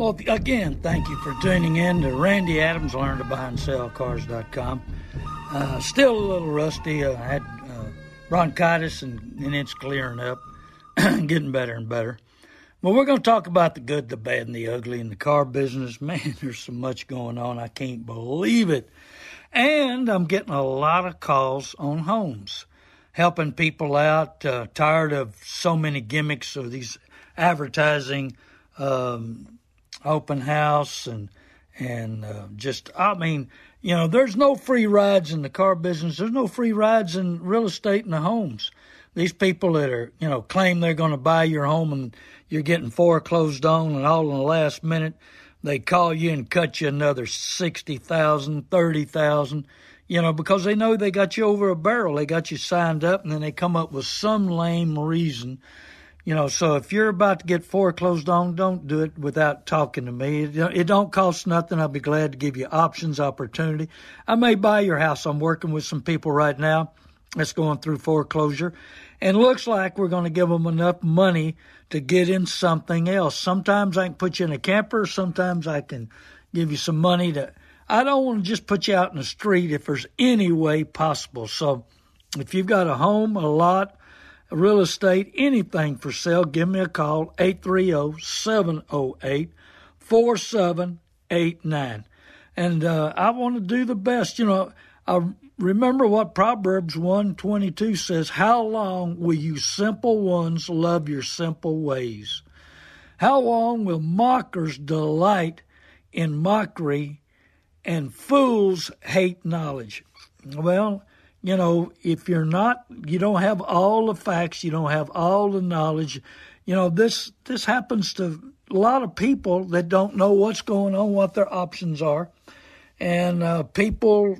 Well, again, thank you for tuning in to Randy Adams, learn to buy and sell cars.com. Uh, still a little rusty. I had uh, bronchitis and, and it's clearing up, getting better and better. But we're going to talk about the good, the bad, and the ugly in the car business. Man, there's so much going on. I can't believe it. And I'm getting a lot of calls on homes, helping people out, uh, tired of so many gimmicks of these advertising um, open house and and uh, just I mean, you know, there's no free rides in the car business. There's no free rides in real estate and the homes. These people that are, you know, claim they're going to buy your home and you're getting foreclosed on and all in the last minute they call you and cut you another sixty thousand, thirty thousand, you know, because they know they got you over a barrel. They got you signed up and then they come up with some lame reason you know, so if you're about to get foreclosed on, don't do it without talking to me. It don't cost nothing. I'll be glad to give you options, opportunity. I may buy your house. I'm working with some people right now that's going through foreclosure. And looks like we're going to give them enough money to get in something else. Sometimes I can put you in a camper. Sometimes I can give you some money to. I don't want to just put you out in the street if there's any way possible. So if you've got a home, a lot, real estate, anything for sale, give me a call, 830-708-4789. And uh, I want to do the best. You know, I remember what Proverbs 122 says, How long will you simple ones love your simple ways? How long will mockers delight in mockery and fools hate knowledge? Well, you know, if you're not, you don't have all the facts, you don't have all the knowledge. You know, this this happens to a lot of people that don't know what's going on, what their options are, and uh, people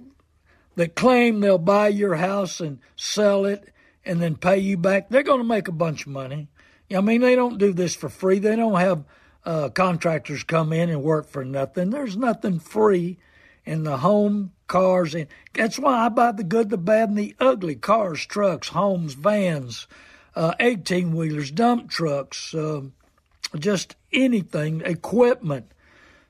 that claim they'll buy your house and sell it and then pay you back. They're going to make a bunch of money. I mean, they don't do this for free. They don't have uh, contractors come in and work for nothing. There's nothing free in the home cars. And that's why I buy the good, the bad, and the ugly cars, trucks, homes, vans, uh, 18 wheelers, dump trucks, uh, just anything, equipment.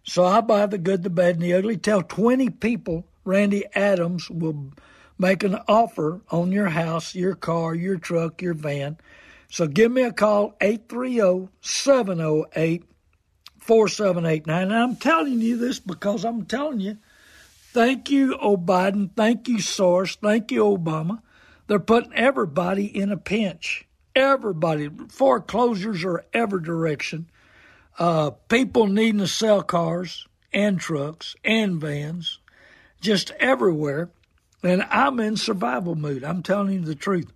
So I buy the good, the bad, and the ugly. Tell 20 people Randy Adams will make an offer on your house, your car, your truck, your van. So give me a call, 830 708 4789. And I'm telling you this because I'm telling you Thank you, O'Biden. Thank you, Soros. Thank you, Obama. They're putting everybody in a pinch. Everybody. Foreclosures are every direction. Uh, people needing to sell cars and trucks and vans, just everywhere. And I'm in survival mood. I'm telling you the truth.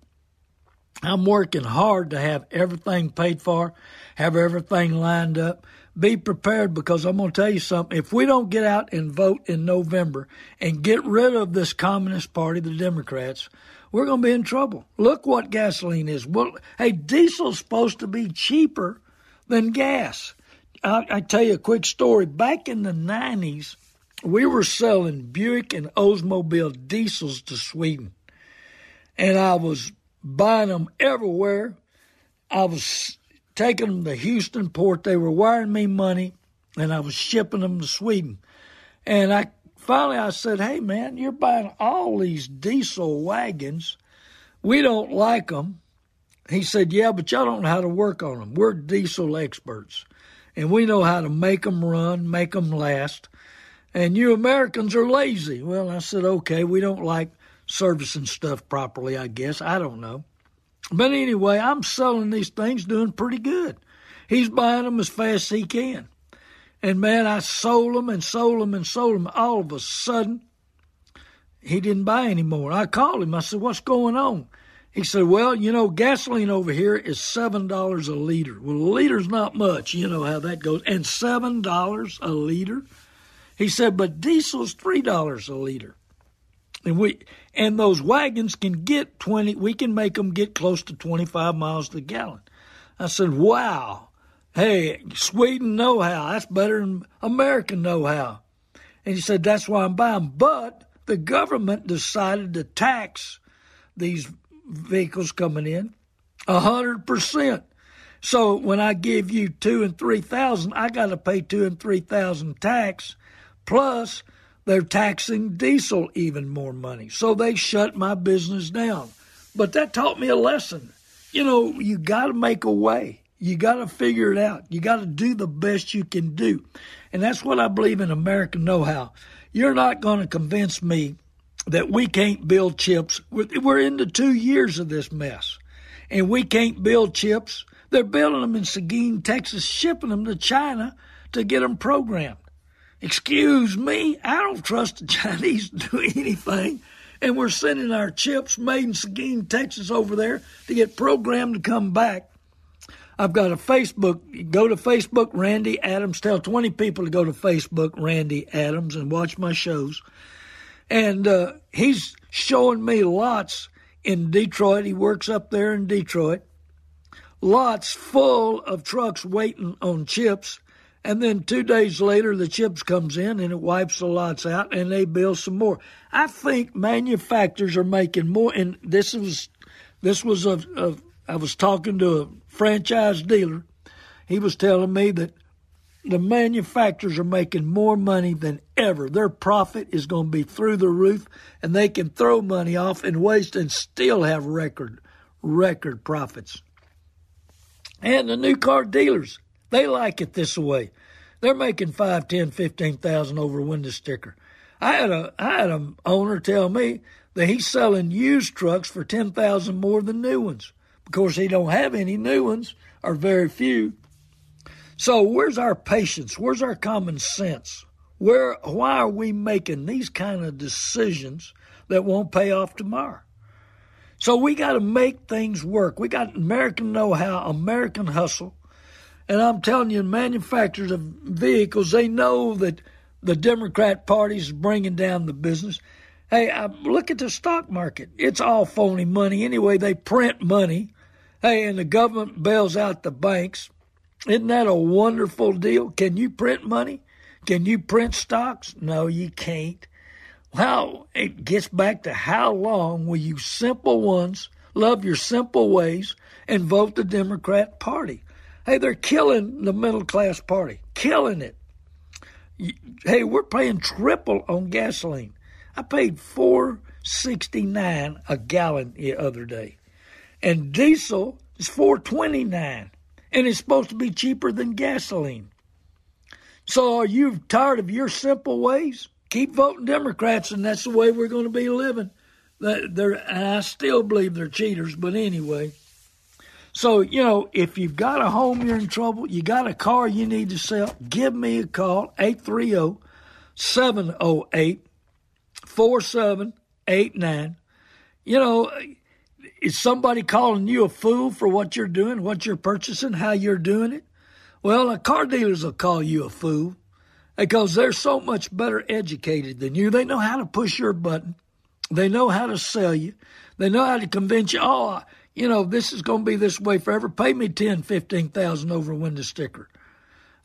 I'm working hard to have everything paid for, have everything lined up be prepared because I'm going to tell you something. If we don't get out and vote in November and get rid of this Communist Party, the Democrats, we're going to be in trouble. Look what gasoline is. Well, hey, diesel's supposed to be cheaper than gas. I, I tell you a quick story. Back in the 90s, we were selling Buick and Oldsmobile diesels to Sweden. And I was buying them everywhere. I was taking them to Houston port. They were wiring me money, and I was shipping them to Sweden. And I finally I said, "Hey man, you're buying all these diesel wagons. We don't like them." He said, "Yeah, but y'all don't know how to work on them. We're diesel experts, and we know how to make them run, make them last. And you Americans are lazy." Well, I said, "Okay, we don't like." servicing stuff properly, I guess. I don't know. But anyway, I'm selling these things, doing pretty good. He's buying them as fast as he can. And man, I sold them and sold them and sold them. All of a sudden, he didn't buy any more. I called him. I said, What's going on? He said, Well, you know, gasoline over here is $7 a liter. Well, a liter's not much. You know how that goes. And $7 a liter? He said, But diesel's $3 a liter. And we and those wagons can get 20 we can make them get close to 25 miles to the gallon. I said, "Wow. Hey, Sweden know-how. That's better than American know-how." And he said, "That's why I'm buying." But the government decided to tax these vehicles coming in a hundred percent. So when I give you two and three thousand, I got to pay two and three thousand tax, plus they're taxing diesel even more money. So they shut my business down. But that taught me a lesson. You know, you got to make a way. You got to figure it out. You got to do the best you can do. And that's what I believe in American know how. You're not going to convince me that we can't build chips. We're into two years of this mess, and we can't build chips. They're building them in Seguin, Texas, shipping them to China to get them programmed. Excuse me, I don't trust the Chinese to do anything. And we're sending our chips made in Seguin, Texas over there to get programmed to come back. I've got a Facebook. Go to Facebook, Randy Adams. Tell 20 people to go to Facebook, Randy Adams, and watch my shows. And uh, he's showing me lots in Detroit. He works up there in Detroit. Lots full of trucks waiting on chips. And then two days later, the chips comes in and it wipes the lots out, and they build some more. I think manufacturers are making more. And this was, this was a, a I was talking to a franchise dealer. He was telling me that the manufacturers are making more money than ever. Their profit is going to be through the roof, and they can throw money off and waste and still have record record profits. And the new car dealers, they like it this way. They're making five, ten, fifteen thousand over a window sticker. I had a I had an owner tell me that he's selling used trucks for ten thousand more than new ones. Because he don't have any new ones, or very few. So where's our patience? Where's our common sense? Where why are we making these kind of decisions that won't pay off tomorrow? So we got to make things work. We got American know-how, American hustle. And I'm telling you, manufacturers of vehicles, they know that the Democrat Party is bringing down the business. Hey, I, look at the stock market. It's all phony money anyway. They print money. Hey, and the government bails out the banks. Isn't that a wonderful deal? Can you print money? Can you print stocks? No, you can't. Well, it gets back to how long will you simple ones love your simple ways and vote the Democrat Party? Hey, they're killing the middle class party, killing it. Hey, we're paying triple on gasoline. I paid four sixty nine a gallon the other day, and diesel is four twenty nine and it's supposed to be cheaper than gasoline. So are you tired of your simple ways? Keep voting Democrats, and that's the way we're going to be living. They're, I still believe they're cheaters, but anyway. So, you know, if you've got a home you're in trouble, you got a car you need to sell, give me a call, 830 708 4789. You know, is somebody calling you a fool for what you're doing, what you're purchasing, how you're doing it? Well, the car dealers will call you a fool because they're so much better educated than you. They know how to push your button. They know how to sell you. They know how to convince you, oh, you know, this is going to be this way forever. Pay me ten, fifteen thousand over a window sticker.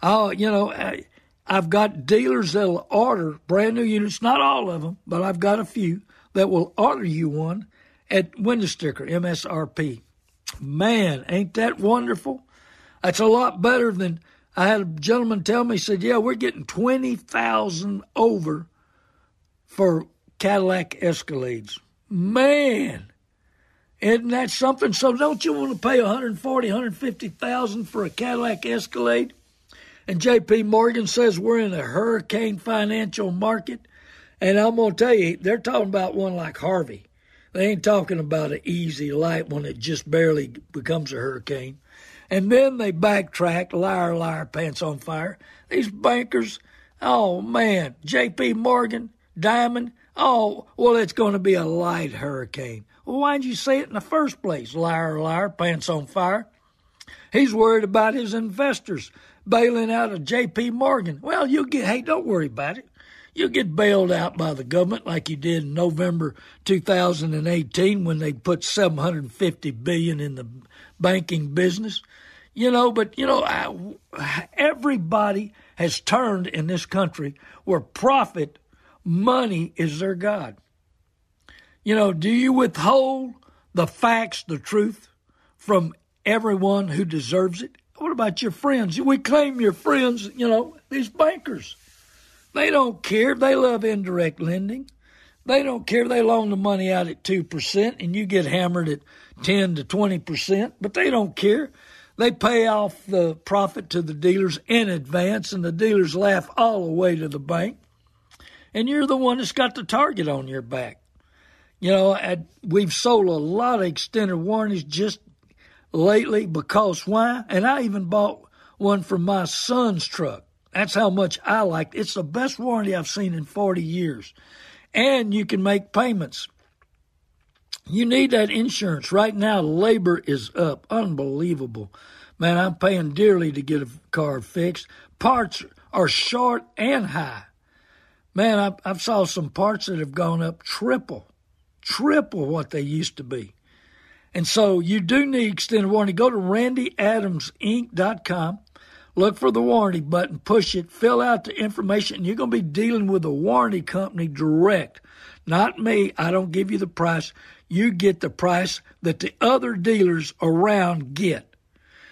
Oh, you know, I, I've got dealers that'll order brand new units, not all of them, but I've got a few that will order you one at window sticker MSRP. Man, ain't that wonderful? That's a lot better than I had a gentleman tell me. Said, "Yeah, we're getting twenty thousand over for Cadillac Escalades." Man, isn't that something? So don't you want to pay 140, 150,000 for a Cadillac Escalade? And JP Morgan says we're in a hurricane financial market. And I'm going to tell you, they're talking about one like Harvey. They ain't talking about an easy, light one that just barely becomes a hurricane. And then they backtrack, liar, liar, pants on fire. These bankers, oh man, J.P. Morgan, Dimon, Oh, well, it's going to be a light hurricane. Well, why'd you say it in the first place? Liar, liar, pants on fire. He's worried about his investors bailing out of J.P. Morgan. Well, you'll get, hey, don't worry about it. You'll get bailed out by the government like you did in November 2018 when they put 750 billion in the banking business. You know, but you know, I, everybody has turned in this country where profit, money is their god. You know, do you withhold the facts, the truth from everyone who deserves it? What about your friends? We claim your friends, you know, these bankers. They don't care. They love indirect lending. They don't care. They loan the money out at 2% and you get hammered at 10 to 20%, but they don't care. They pay off the profit to the dealers in advance and the dealers laugh all the way to the bank. And you're the one that's got the target on your back. You know, we've sold a lot of extended warranties just lately because why? And I even bought one for my son's truck. That's how much I liked it. It's the best warranty I've seen in 40 years. And you can make payments. You need that insurance. Right now, labor is up. Unbelievable. Man, I'm paying dearly to get a car fixed. Parts are short and high. Man, I've, I've saw some parts that have gone up triple, triple what they used to be. And so you do need extended warranty. Go to randyadamsinc.com Look for the warranty button, push it, fill out the information, and you're going to be dealing with a warranty company direct. Not me. I don't give you the price. You get the price that the other dealers around get.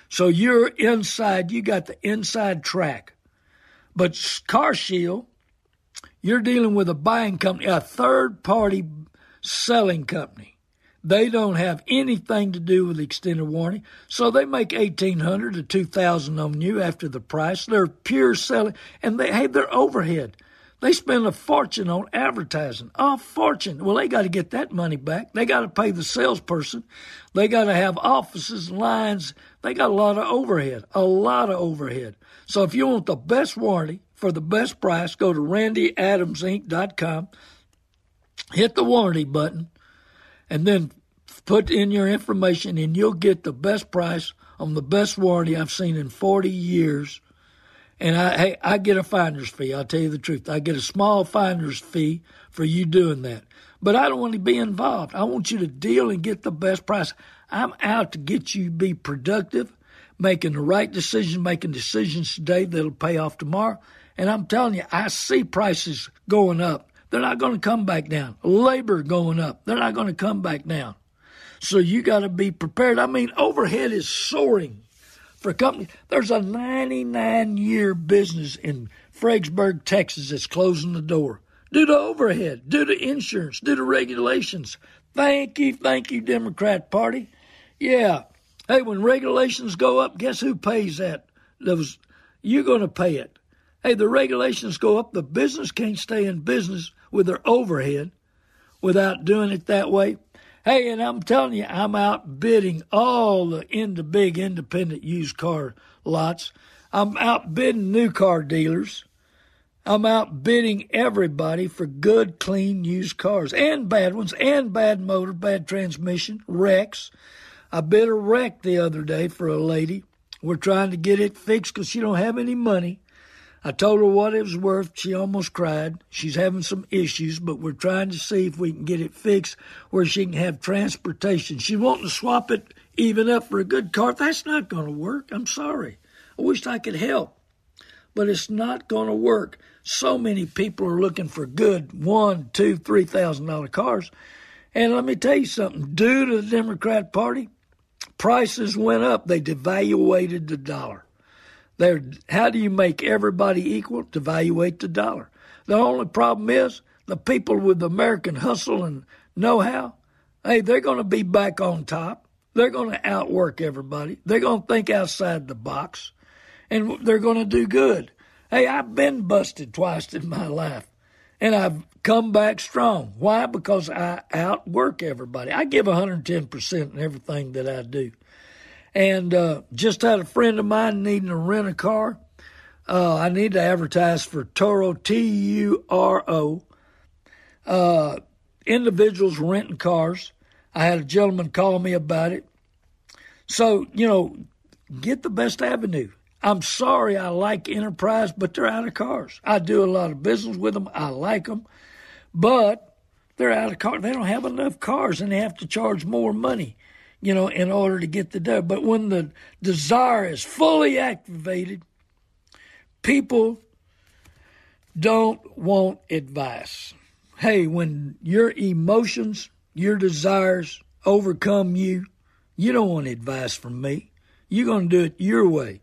So you're inside, you got the inside track. But Car Shield, you're dealing with a buying company, a third party selling company. They don't have anything to do with extended warranty, so they make eighteen hundred to two thousand on you after the price. They're pure selling, and they have their overhead. They spend a fortune on advertising, a fortune. Well, they got to get that money back. They got to pay the salesperson. They got to have offices, lines. They got a lot of overhead, a lot of overhead. So if you want the best warranty for the best price, go to randyadamsinc.com, hit the warranty button, and then put in your information and you'll get the best price on the best warranty I've seen in 40 years. And I, hey, I get a finder's fee. I'll tell you the truth. I get a small finder's fee for you doing that. But I don't want to be involved. I want you to deal and get the best price. I'm out to get you to be productive, making the right decision, making decisions today that'll pay off tomorrow. And I'm telling you, I see prices going up. They're not going to come back down. Labor going up. They're not going to come back down. So you got to be prepared. I mean, overhead is soaring for companies. There's a 99 year business in Fredericksburg, Texas that's closing the door due to overhead, due to insurance, due to regulations. Thank you, thank you, Democrat Party. Yeah. Hey, when regulations go up, guess who pays that? Those you're going to pay it. Hey, the regulations go up. The business can't stay in business with their overhead without doing it that way. Hey, and I'm telling you, I'm outbidding all the into big independent used car lots. I'm outbidding new car dealers. I'm outbidding everybody for good, clean used cars and bad ones and bad motor, bad transmission, wrecks. I bid a wreck the other day for a lady. We're trying to get it fixed because she don't have any money. I told her what it was worth. She almost cried. She's having some issues, but we're trying to see if we can get it fixed where she can have transportation. She's wanting to swap it even up for a good car. That's not going to work. I'm sorry. I wish I could help, but it's not going to work. So many people are looking for good one, two, three thousand dollar cars. And let me tell you something, due to the Democrat Party, prices went up. They devaluated the dollar. There, how do you make everybody equal? To evaluate the dollar. The only problem is the people with American hustle and know-how. Hey, they're going to be back on top. They're going to outwork everybody. They're going to think outside the box, and they're going to do good. Hey, I've been busted twice in my life, and I've come back strong. Why? Because I outwork everybody. I give 110% in everything that I do and uh, just had a friend of mine needing to rent a car. Uh, I need to advertise for Turo, T U R O. uh, individuals renting cars. I had a gentleman call me about it. So, you know, get the best avenue. I'm sorry I like Enterprise, but they're out of cars. I do a lot of business with them. I like them, but they're out of cars. They don't have enough cars and they have to charge more money, you know, in order to get the dough. But when the desire is fully activated, people don't want advice. Hey, when your emotions, your desires overcome you, you don't want advice from me. You're going to do it your way.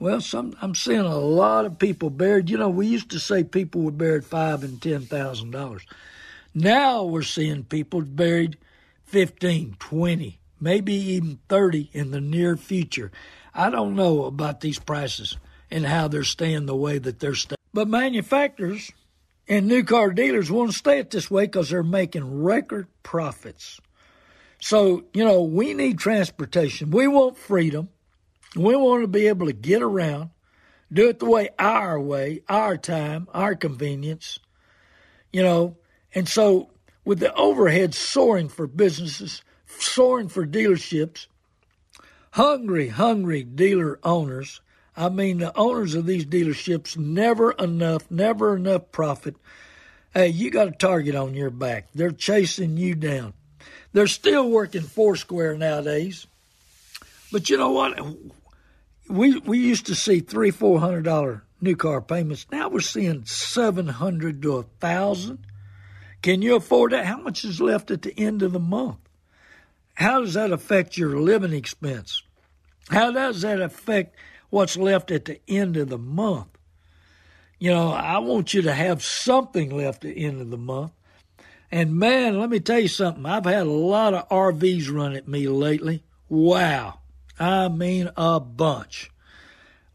Well, some I'm seeing a lot of people buried. You know, we used to say people were buried five and ten thousand dollars. Now we're seeing people buried fifteen, twenty, maybe even thirty in the near future. I don't know about these prices and how they're staying the way that they're staying. But manufacturers and new car dealers want to stay it this way because they're making record profits. So, you know, we need transportation. We want freedom. We want to be able to get around, do it the way our way, our time, our convenience, you know. And so, with the overhead soaring for businesses, soaring for dealerships, hungry, hungry dealer owners, I mean, the owners of these dealerships, never enough, never enough profit. Hey, you got a target on your back. They're chasing you down. They're still working Foursquare nowadays. But you know what? We we used to see three, four hundred dollar new car payments. Now we're seeing seven hundred to a thousand. Can you afford that? How much is left at the end of the month? How does that affect your living expense? How does that affect what's left at the end of the month? You know, I want you to have something left at the end of the month. And man, let me tell you something. I've had a lot of RVs run at me lately. Wow. I mean, a bunch.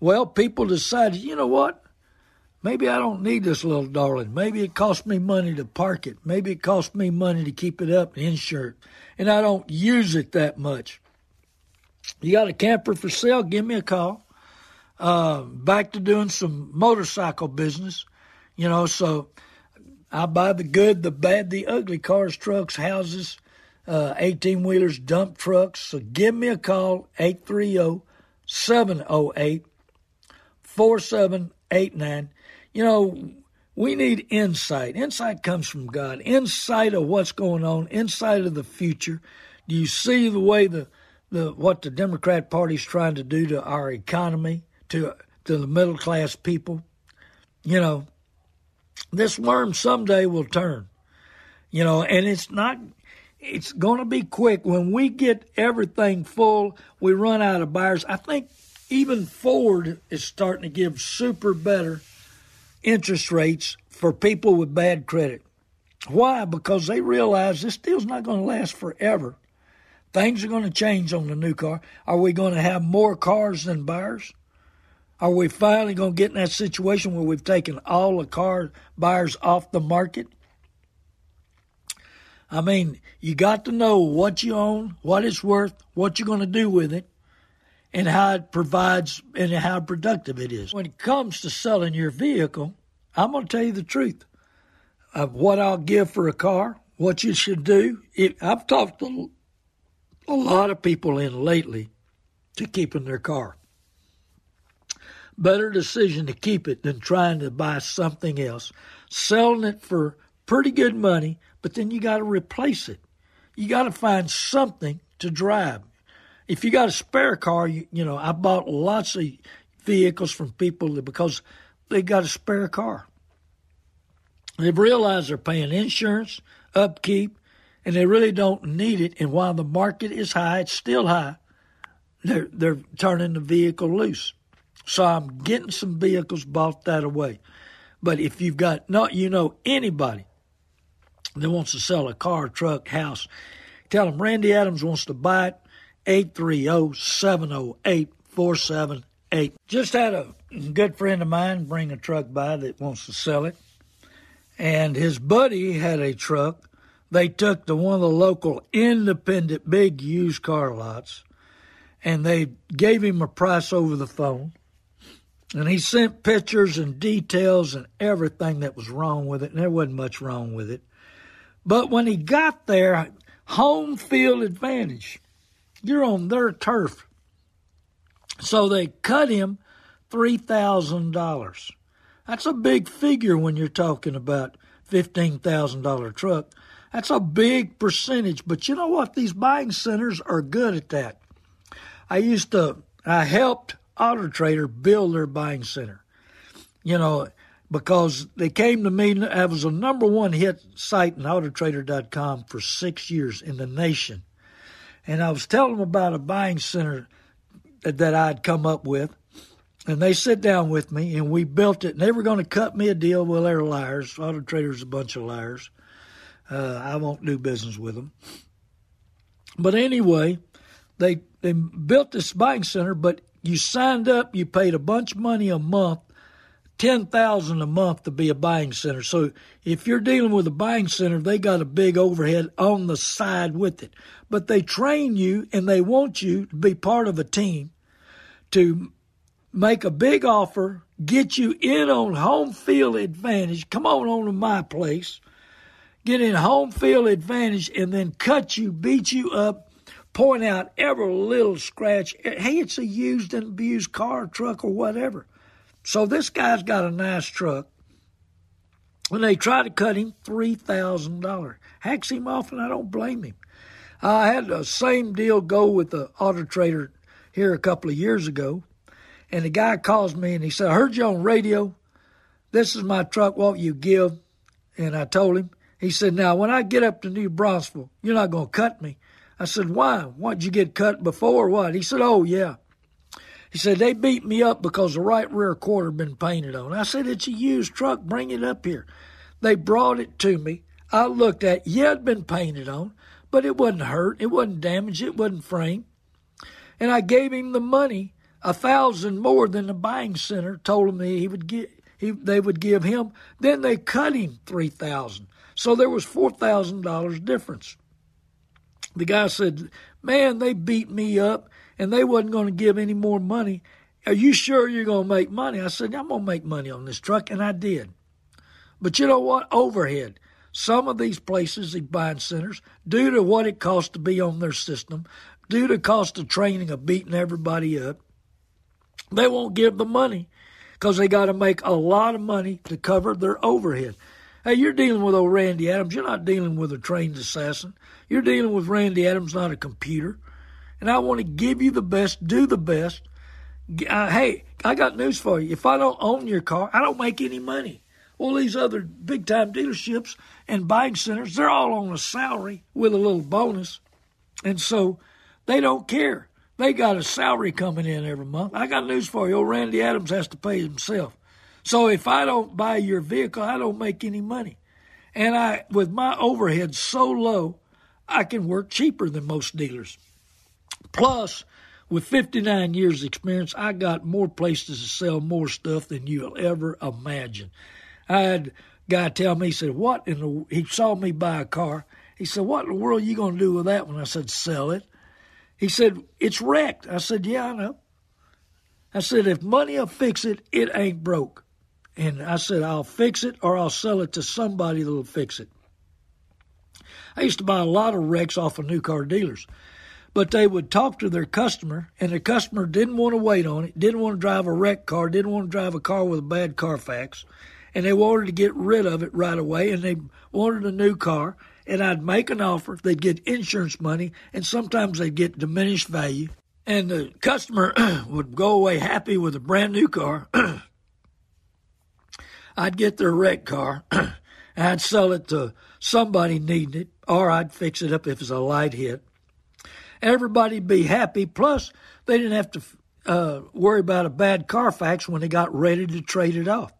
Well, people decided, you know what? Maybe I don't need this little darling. Maybe it costs me money to park it. Maybe it costs me money to keep it up and insure it. And I don't use it that much. You got a camper for sale? Give me a call. Uh, back to doing some motorcycle business, you know, so I buy the good, the bad, the ugly cars, trucks, houses, 18 uh, wheelers, dump trucks. So give me a call, 830 708 4789. You know, we need insight. Insight comes from God. Insight of what's going on, insight of the future. Do you see the way the, the what the Democrat Party is trying to do to our economy, to to the middle class people? You know, this worm someday will turn. You know, and it's not it's going to be quick. When we get everything full, we run out of buyers. I think even Ford is starting to give super better interest rates for people with bad credit. Why? Because they realize this deal's not going to last forever. Things are going to change on the new car. Are we going to have more cars than buyers? Are we finally going to get in that situation where we've taken all the car buyers off the market? I mean, you got to know what you own, what it's worth, what you're going to do with it, and how it provides and how productive it is. When it comes to selling your vehicle, I'm going to tell you the truth of what I'll give for a car, what you should do. I've talked to a lot of people in lately to keeping their car. Better decision to keep it than trying to buy something else. Selling it for pretty good money, but then you got to replace it. You got to find something to drive. If you got a spare car, you, you know, I bought lots of vehicles from people because they got a spare car. They've realized they're paying insurance, upkeep, and they really don't need it. And while the market is high, it's still high. They're they're turning the vehicle loose. So I'm getting some vehicles bought that away. But if you've got not you know anybody that wants to sell a car, truck, house, tell them Randy Adams wants to buy it. 830-708-478. Just had a good friend of mine bring a truck by that wants to sell it. And his buddy had a truck. They took to one of the local independent big used car lots and they gave him a price over the phone. And he sent pictures and details and everything that was wrong with it, and there wasn't much wrong with it. But when he got there, home field advantage. You're on their turf. So they cut him $3,000. That's a big figure when you're talking about $15,000 truck. That's a big percentage. But you know what? These buying centers are good at that. I used to, I helped Auto Trader build their buying center. You know, because they came to me, I was a number one hit site in Autotrader.com for six years in the nation. And I was telling them about a buying center that I'd come up with. And they sit down with me and we built it. And they were going to cut me a deal. Well, they're liars. Auto Trader's a bunch of liars. Uh, I won't do business with them. But anyway, they they built this buying center, but you signed up, you paid a bunch of money a month, ten thousand a month to be a buying center. So if you're dealing with a buying center, they got a big overhead on the side with it. But they train you and they want you to be part of a team to make a big offer, get you in on home field advantage. Come on on to my place get in home field advantage, and then cut you, beat you up, point out every little scratch. Hey, it's a used and abused car, truck, or whatever. So this guy's got a nice truck. When they try to cut him, three thousand dollars. Hacks him off, and I don't blame him. I had the same deal go with the auto trader here a couple of years ago, and the guy calls me and he said, "I heard you on radio. This is my truck. What you give?" And I told him, he said, Now, when I get up to New Braunfels, you're not going to cut me. I said, Why? Did you get cut before or what? He said, Oh, yeah. He said, They beat me up because the right rear quarter had been painted on. I said, It's a used truck. Bring it up here. They brought it to me. I looked at it. Yeah, it'd been painted on, but it wasn't hurt. It wasn't damaged. It wasn't framed. And I gave him the money, a thousand more than the buying center told me he would get. He, they would give him. Then they cut him three thousand. So there was $4,000 difference. The guy said, Man, they beat me up and they wasn't going to give any more money. Are you sure you're going to make money? I said, I'm going to make money on this truck, and I did. But you know what? Overhead. Some of these places, these buying centers, due to what it costs to be on their system, due to cost of training of beating everybody up, they won't give the money because they got to make a lot of money to cover their overhead. Hey, you're dealing with old Randy Adams. You're not dealing with a trained assassin. You're dealing with Randy Adams, not a computer. And I want to give you the best, do the best. Uh, hey, I got news for you. If I don't own your car, I don't make any money. All these other big time dealerships and buying centers, they're all on a salary with a little bonus. And so they don't care. They got a salary coming in every month. I got news for you. Old Randy Adams has to pay himself. So if I don't buy your vehicle, I don't make any money. And I, with my overhead so low, I can work cheaper than most dealers. Plus, with 59 years experience, I got more places to sell more stuff than you'll ever imagine. I had a guy tell me, he said, what in the, he saw me buy a car. He said, what in the world are you going to do with that one? I said, sell it. He said, it's wrecked. I said, yeah, I know. I said, if money will fix it, it ain't broke. And I said, I'll fix it or I'll sell it to somebody that'll fix it. I used to buy a lot of wrecks off of new car dealers, but they would talk to their customer, and the customer didn't want to wait on it, didn't want to drive a wrecked car, didn't want to drive a car with a bad Carfax, and they wanted to get rid of it right away, and they wanted a new car. And I'd make an offer, they'd get insurance money, and sometimes they'd get diminished value. And the customer would go away happy with a brand new car. I'd get their wrecked car, and I'd sell it to somebody needing it, or I'd fix it up if it's a light hit. Everybody'd be happy. Plus, they didn't have to uh, worry about a bad Carfax when they got ready to trade it off.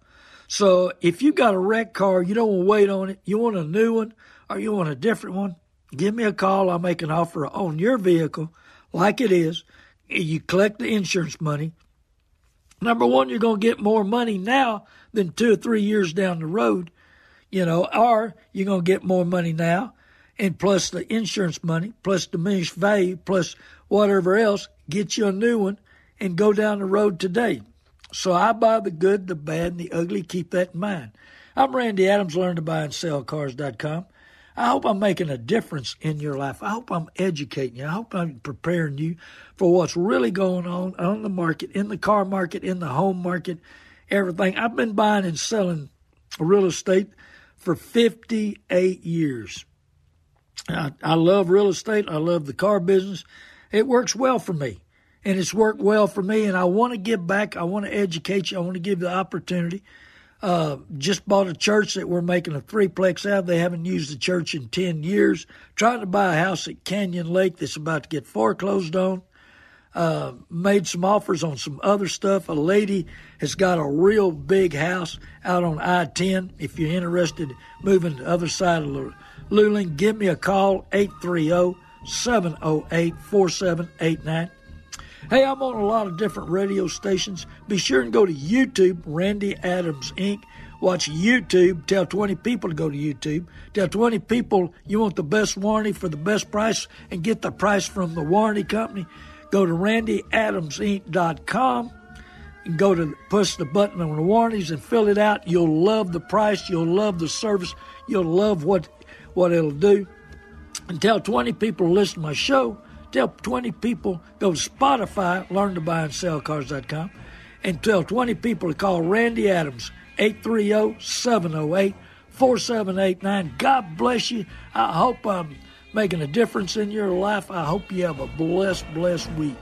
So if you got a wrecked car, you don't want to wait on it, you want a new one, or you want a different one, give me a call. I'll make an offer on your vehicle like it is. You collect the insurance money. Number one, you're going to get more money now than two or three years down the road, you know, or you're going to get more money now, and plus the insurance money, plus diminished value, plus whatever else, get you a new one and go down the road today. So I buy the good, the bad, and the ugly. Keep that in mind. I'm Randy Adams, learn to buy and sell cars.com. I hope I'm making a difference in your life. I hope I'm educating you. I hope I'm preparing you for what's really going on on the market, in the car market, in the home market, everything. I've been buying and selling real estate for 58 years. I, I love real estate. I love the car business. It works well for me and it's worked well for me. And I want to give back. I want to educate you. I want to give you the opportunity. Uh, just bought a church that we're making a threeplex out. They haven't used the church in 10 years. Trying to buy a house at Canyon Lake that's about to get foreclosed on. Uh, made some offers on some other stuff. A lady has got a real big house out on I 10. If you're interested moving to the other side of Luling, give me a call 830 708 4789. Hey, I'm on a lot of different radio stations. Be sure and go to YouTube, Randy Adams Inc. Watch YouTube. Tell 20 people to go to YouTube. Tell 20 people you want the best warranty for the best price and get the price from the warranty company. Go to randyadamsinc.com and go to push the button on the warranties and fill it out. You'll love the price. You'll love the service. You'll love what what it'll do. And tell 20 people to listen to my show Tell 20 people, go to Spotify, learn to buy and sell cars.com, and tell 20 people to call Randy Adams, 830 708 4789. God bless you. I hope I'm making a difference in your life. I hope you have a blessed, blessed week.